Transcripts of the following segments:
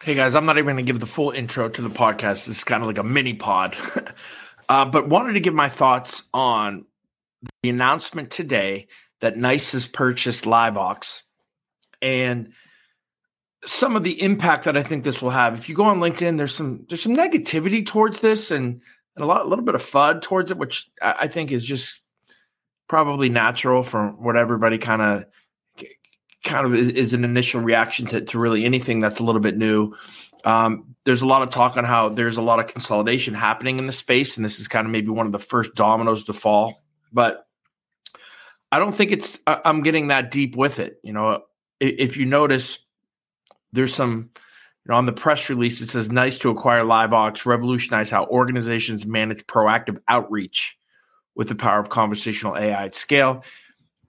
Hey guys, I'm not even going to give the full intro to the podcast. This is kind of like a mini pod, uh, but wanted to give my thoughts on the announcement today that NICE has purchased LiveVox and some of the impact that I think this will have. If you go on LinkedIn, there's some there's some negativity towards this and, and a lot a little bit of FUD towards it, which I think is just probably natural from what everybody kind of kind of is, is, an initial reaction to, to really anything that's a little bit new. Um, there's a lot of talk on how there's a lot of consolidation happening in the space, and this is kind of maybe one of the first dominoes to fall. But I don't think it's I'm getting that deep with it. You know, if you notice, there's some. You know, on the press release, it says NICE to acquire LiveVox, revolutionize how organizations manage proactive outreach with the power of conversational AI at scale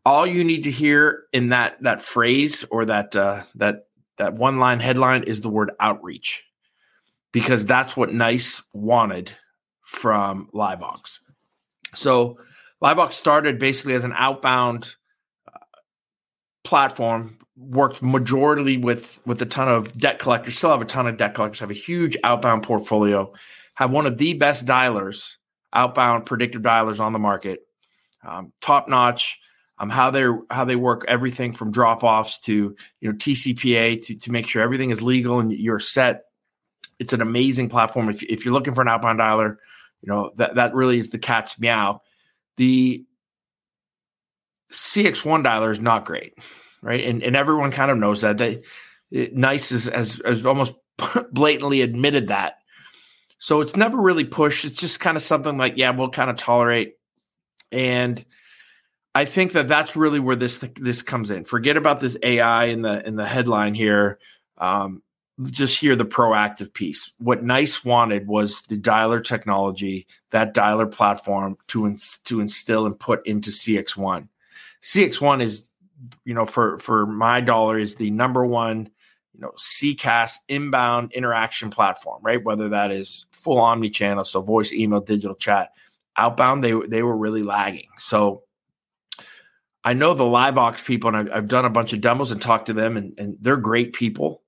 all you need to hear in that that phrase or that uh, that that one line headline is the word outreach because that's what NICE wanted from LiveVox so LiveVox started basically as an outbound uh, platform worked majority with with a ton of debt collectors still have a ton of debt collectors have a huge outbound portfolio have one of the best dialers outbound predictive dialers on the market um, top notch um, how they how they work everything from drop offs to you know TCPA to to make sure everything is legal and you're set. It's an amazing platform. If, if you're looking for an outbound dialer, you know that that really is the cat's meow. The CXone dialer is not great, right? And and everyone kind of knows that. They it, NICE is has, has almost blatantly admitted that. So it's never really pushed. It's just kind of something like, yeah, we'll kind of tolerate. And I think that that's really where this this comes in. Forget about this AI in the in the headline here. Um, just hear the proactive piece. What Nice wanted was the dialer technology, that dialer platform to to instill and put into CXone. CXone is, you know, for for my dollar is the number one, you know, CCaaS inbound interaction platform, right? Whether that is full omni channel, so voice, email, digital chat, outbound, they they were really lagging. So I know the LiveVox people, and I've, I've, done a bunch of demos and talked to them, and, and they're great people.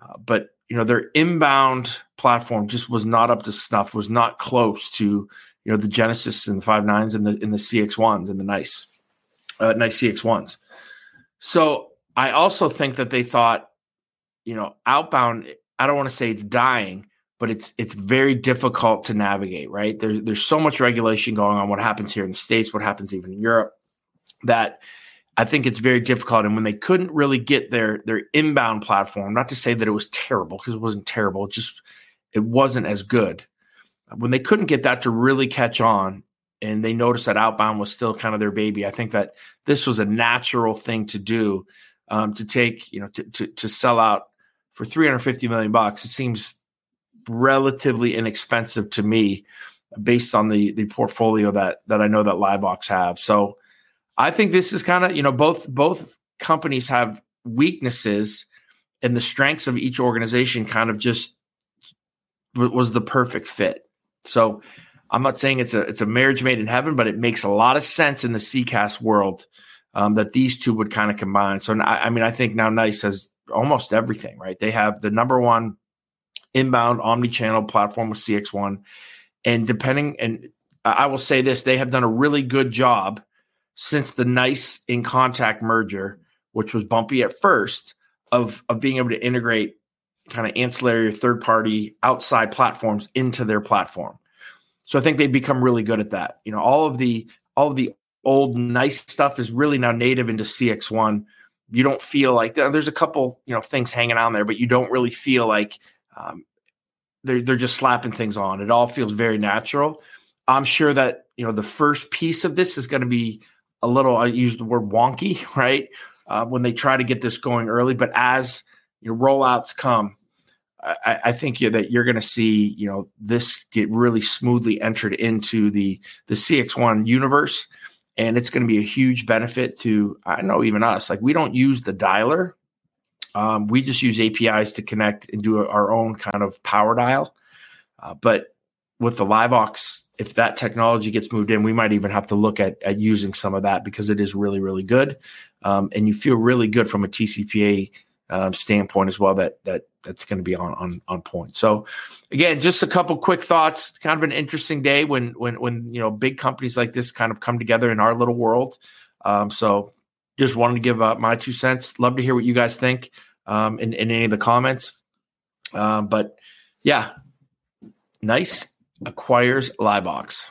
Uh, but you know, their inbound platform just was not up to snuff. Was not close to you know the Genesys and the Five9s and the in the CXones and the NICE, uh, NICE CX ones. So I also think that they thought, you know, outbound. I don't want to say it's dying, but it's it's very difficult to navigate. Right there, there's so much regulation going on. What happens here in the states? What happens even in Europe? That I think it's very difficult. And when they couldn't really get their their inbound platform, not to say that it was terrible because it wasn't terrible, it just it wasn't as good. When they couldn't get that to really catch on, and they noticed that outbound was still kind of their baby, I think that this was a natural thing to do um, to take, you know, to, to to sell out for 350 million bucks. It seems relatively inexpensive to me based on the the portfolio that that I know that LiveVox have. So I think this is kind of, you know, both both companies have weaknesses and the strengths of each organization kind of just was the perfect fit. So I'm not saying it's a it's a marriage made in heaven, but it makes a lot of sense in the CCaaS world um, that these two would kind of combine. So I, I mean, I think now Nice has almost everything, right? They have the number one inbound omni-channel platform with CXone, and depending and I will say this, they have done a really good job since the NICE in contact merger, which was bumpy at first, of of being able to integrate kind of ancillary third party outside platforms into their platform. So I think they've become really good at that. You know, all of the all of the old NICE stuff is really now native into CXone. You don't feel like there's a couple you know things hanging on there, but you don't really feel like um, they're they're just slapping things on. It all feels very natural. I'm sure that you know the first piece of this is going to be a little, I use the word wonky, right? Uh, when they try to get this going early. But as your rollouts come, I, I think that you're going to see, you know, this get really smoothly entered into the the CXone universe, and it's going to be a huge benefit to I know even us. Like we don't use the dialer, um, we just use APIs to connect and do our own kind of power dial. Uh, but with the LiveVox, if that technology gets moved in, we might even have to look at at using some of that because it is really really good, um, and you feel really good from a TCPA um, standpoint as well. That that that's going to be on, on on point. So again, just a couple quick thoughts. Kind of an interesting day when when when you know big companies like this kind of come together in our little world. Um, so just wanted to give uh, my two cents. Love to hear what you guys think um, in, in any of the comments. Um, but yeah, NICE acquires LiveVox.